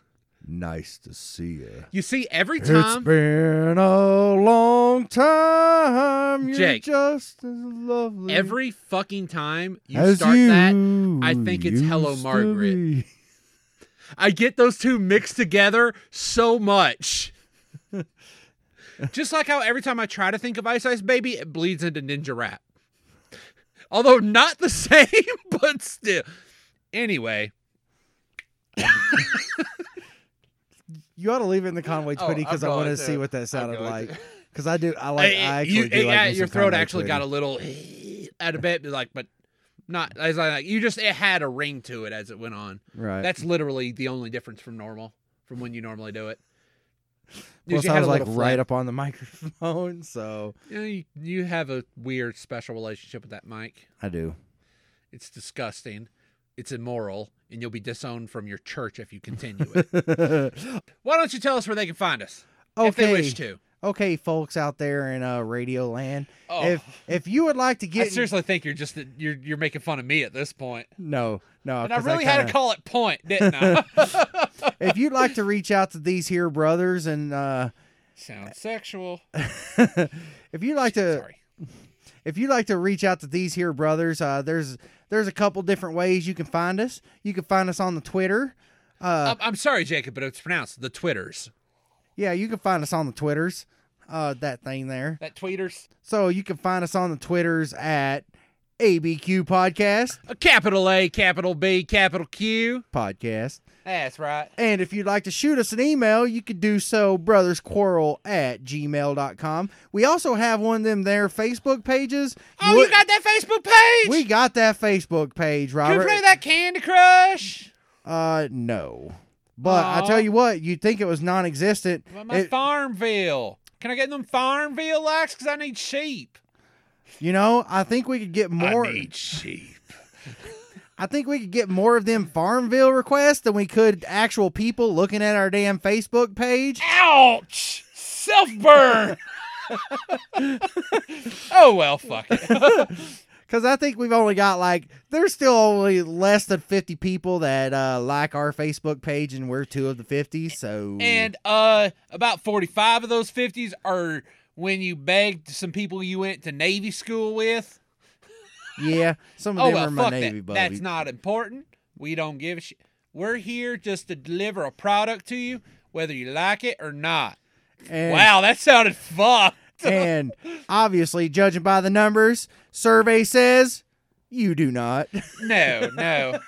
Speaker 1: Nice to see you.
Speaker 2: You see, every time it's
Speaker 1: been a long time. You're
Speaker 2: Jake,
Speaker 1: just as lovely.
Speaker 2: every fucking time you start
Speaker 1: you
Speaker 2: that, I think it's Hello, Margaret. I get those two mixed together so much. Just like how every time I try to think of Ice Ice Baby, it bleeds into Ninja Rap. Although not the same, but still. Anyway,
Speaker 1: You ought to leave it in the Conway
Speaker 2: Oh,
Speaker 1: Twitty because I
Speaker 2: I'm
Speaker 1: want to see what that sounded like. Because I do, I like, I
Speaker 2: Eh,
Speaker 1: actually
Speaker 2: you-
Speaker 1: do
Speaker 2: eh,
Speaker 1: like
Speaker 2: yeah, your throat
Speaker 1: Conway
Speaker 2: actually got a little at a bit, like, but not as I like. You just it had a ring to it as it went on.
Speaker 1: right.
Speaker 2: That's literally the only difference from normal, from when you normally do it.
Speaker 1: Plus, I was like
Speaker 2: little
Speaker 1: right up on the microphone, so
Speaker 2: You, know, you, you have a weird special relationship with that mic.
Speaker 1: I do.
Speaker 2: It's disgusting. It's immoral, and you'll be disowned from your church if you continue it. Why don't you tell us where they can find us if they wish to?
Speaker 1: okay, folks out there in uh, Radio Land,
Speaker 2: Oh,
Speaker 1: if if you would like to get, I
Speaker 2: seriously think you're just you're you're making fun of me at this point.
Speaker 1: no, no,
Speaker 2: And I really had
Speaker 1: kinda-
Speaker 2: to call it point, didn't I?
Speaker 1: if you'd like to reach out to these here brothers and uh,
Speaker 2: Sounds sexual.
Speaker 1: if you'd like to
Speaker 2: Sorry.
Speaker 1: if you'd like to reach out to these here brothers, uh, there's there's a couple different ways you can find us. You can find us on the Twitter. Uh,
Speaker 2: I'm, sorry, Jacob, but it's pronounced the Twitters.
Speaker 1: yeah, you can find us on the Twitters. Uh, that thing there.
Speaker 2: That tweeters.
Speaker 1: So you can find us on the Twitters at ABQ Podcast.
Speaker 2: A capital A, capital B, capital Q.
Speaker 1: Podcast.
Speaker 2: That's right.
Speaker 1: And if you'd like to shoot us an email, you could do so brothersquarrel at gmail.com. We also have one of them there Facebook pages.
Speaker 2: Oh, you got that Facebook page?
Speaker 1: We got that Facebook page, Robert.
Speaker 2: Can we play that Candy Crush?
Speaker 1: Uh, no. But I tell you what, you'd think it was non-existent.
Speaker 2: What about my
Speaker 1: It-
Speaker 2: Farmville? Can I get them Farmville likes? Because I need sheep.
Speaker 1: You know, I think we could get more.
Speaker 2: I need sheep.
Speaker 1: I think we could get more of them Farmville requests than we could actual people looking at our damn Facebook page.
Speaker 2: Ouch! Self burn. oh well, fuck it.
Speaker 1: Because I think we've only got like, there's still only less than 50 people that uh, like our Facebook page, and we're two of the 50. So,
Speaker 2: and uh, about forty-five of those fifties are when you begged some people you went to Navy school with.
Speaker 1: yeah, some of
Speaker 2: Oh
Speaker 1: them
Speaker 2: well,
Speaker 1: are my Navy
Speaker 2: that.
Speaker 1: buddies.
Speaker 2: That's not important. We don't give a shit. We're here just to deliver a product to you, whether you like it or not.
Speaker 1: and,
Speaker 2: wow, that sounded fucked.
Speaker 1: and obviously, judging by the numbers, survey says you do not.
Speaker 2: No, no.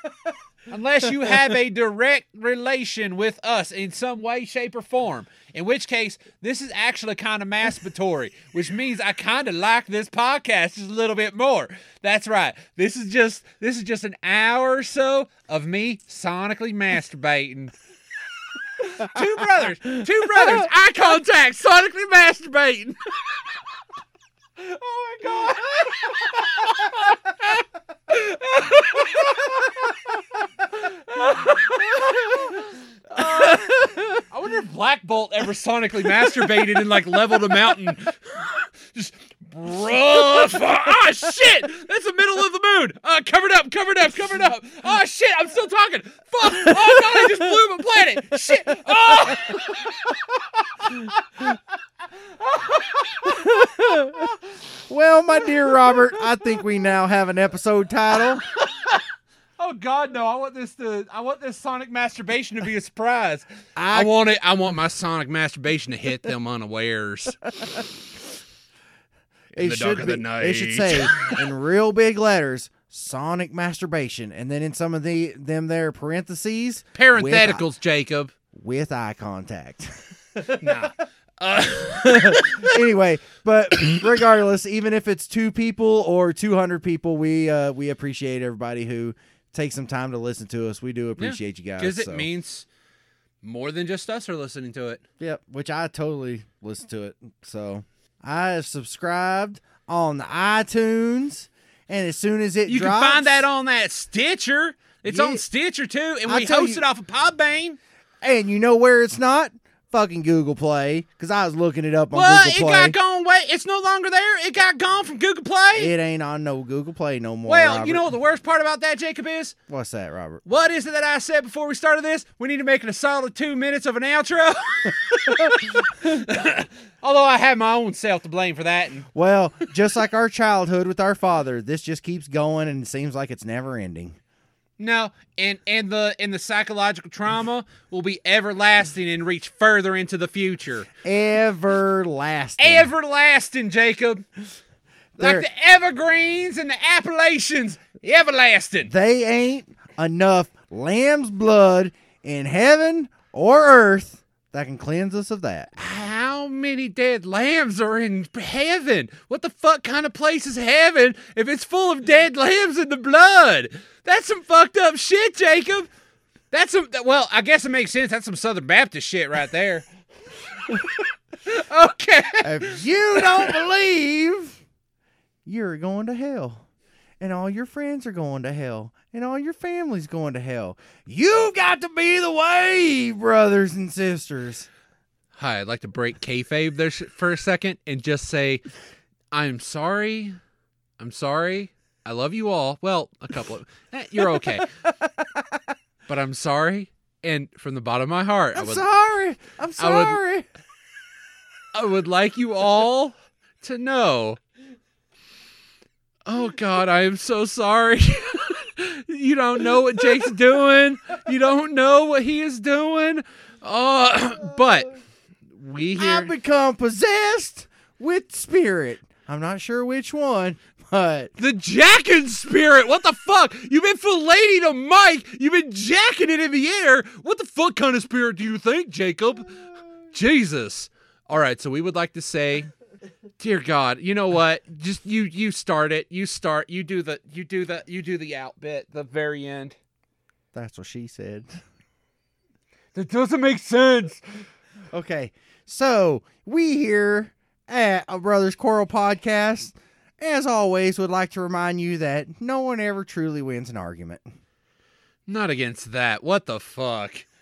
Speaker 2: Unless you have a direct relation with us in some way, shape, or form. In which case, this is actually kind of masturbatory, which means I kind of like this podcast just a little bit more. That's right. This is just this is just an hour or so of me sonically masturbating. two brothers, two brothers, eye contact, sonically masturbating. oh my god. I wonder if Black Bolt ever sonically masturbated and like leveled a mountain. Just rough. Ah, shit! That's the middle of the moon. Uh, covered up, covered up, covered up. Oh shit! I'm still talking. Fuck! Oh god! I just blew my planet. Shit! Oh!
Speaker 1: well, my dear Robert, I think we now have an episode title.
Speaker 2: Oh god, no! I want this to. I want this sonic masturbation to be a surprise.
Speaker 1: I-
Speaker 2: I want it. I want my sonic masturbation to hit them unawares. In
Speaker 1: it
Speaker 2: the
Speaker 1: should
Speaker 2: dark of the
Speaker 1: be-
Speaker 2: night.
Speaker 1: It should say in real big letters, "Sonic masturbation," and then in some of the them there parentheses,
Speaker 2: Parentheticals, Jacob.
Speaker 1: with eye contact.
Speaker 2: Nah. Uh,
Speaker 1: anyway, but regardless, even if it's two people or two hundred people, we uh, we appreciate everybody who takes some time to listen to us. We do appreciate you guys.
Speaker 2: Because it
Speaker 1: so.
Speaker 2: means more than just us are listening to it.
Speaker 1: Yep, which I totally listen to it. So I have subscribed on the iTunes, and as soon as it
Speaker 2: You
Speaker 1: drops,
Speaker 2: can find that on that Stitcher. It's
Speaker 1: Yeah.
Speaker 2: on Stitcher too, and
Speaker 1: I
Speaker 2: we host
Speaker 1: you-
Speaker 2: it off of Podbean.
Speaker 1: and you know where it's not? Fucking Google Play, because I was looking it up on?
Speaker 2: It
Speaker 1: Google Play.
Speaker 2: got gone. Wait, it's no longer there. It got gone from Google Play.
Speaker 1: it ain't on no Google Play no more.
Speaker 2: well,
Speaker 1: Robert.
Speaker 2: you know what the worst part about that, Jacob, is
Speaker 1: what's that, Robert?
Speaker 2: what is it that I said before we started this? We need to make it a solid two minutes of an outro. Although I have my own self to blame for that,
Speaker 1: Well, just like our childhood with our father, this just keeps going, and it seems like it's never ending.
Speaker 2: No, and and the and the psychological trauma will be everlasting and reach further into the future.
Speaker 1: Everlasting.
Speaker 2: Everlasting, Jacob.
Speaker 1: There-
Speaker 2: Like the evergreens and the Appalachians, everlasting.
Speaker 1: they ain't enough lamb's blood in heaven or earth that can cleanse us of that.
Speaker 2: How many dead lambs are in heaven? What the fuck kind of place is heaven if it's full of dead lambs in the blood? That's some fucked up shit, Jacob. That's some. Well, I guess it makes sense. That's some Southern Baptist shit right there. okay.
Speaker 1: If you don't believe, you're going to hell. And all your friends are going to hell. And all your family's going to hell. You got to be the way, brothers and sisters.
Speaker 2: Hi, I'd like to break kayfabe there for a second and just say, I'm sorry. I'm sorry. I love you all. Well, a couple of eh, you're okay, but I'm sorry. And from the bottom of my heart, I
Speaker 1: I'm
Speaker 2: would,
Speaker 1: sorry. I'm
Speaker 2: I would-
Speaker 1: sorry.
Speaker 2: I would like you all to know. Oh God, I am so sorry. you don't know what Jake's doing. You don't know what he is doing. Uh, but we here.
Speaker 1: I've become possessed with spirit. I'm not sure which one. But
Speaker 2: The jacking spirit. What the fuck? You've been filleting a mic. You've been jacking it in the air. What the fuck kind of spirit do you think, Jacob? Jesus. All right, so we would like to say, dear God, you know what? Just you you start it. You start. You do the you do the you do the out bit, the very end.
Speaker 1: that's what she said.
Speaker 2: That doesn't make sense.
Speaker 1: Okay, so we here at a Brothers Quarrel podcast, as always, would like to remind you that no one ever truly wins an argument.
Speaker 2: Not against that. What the fuck?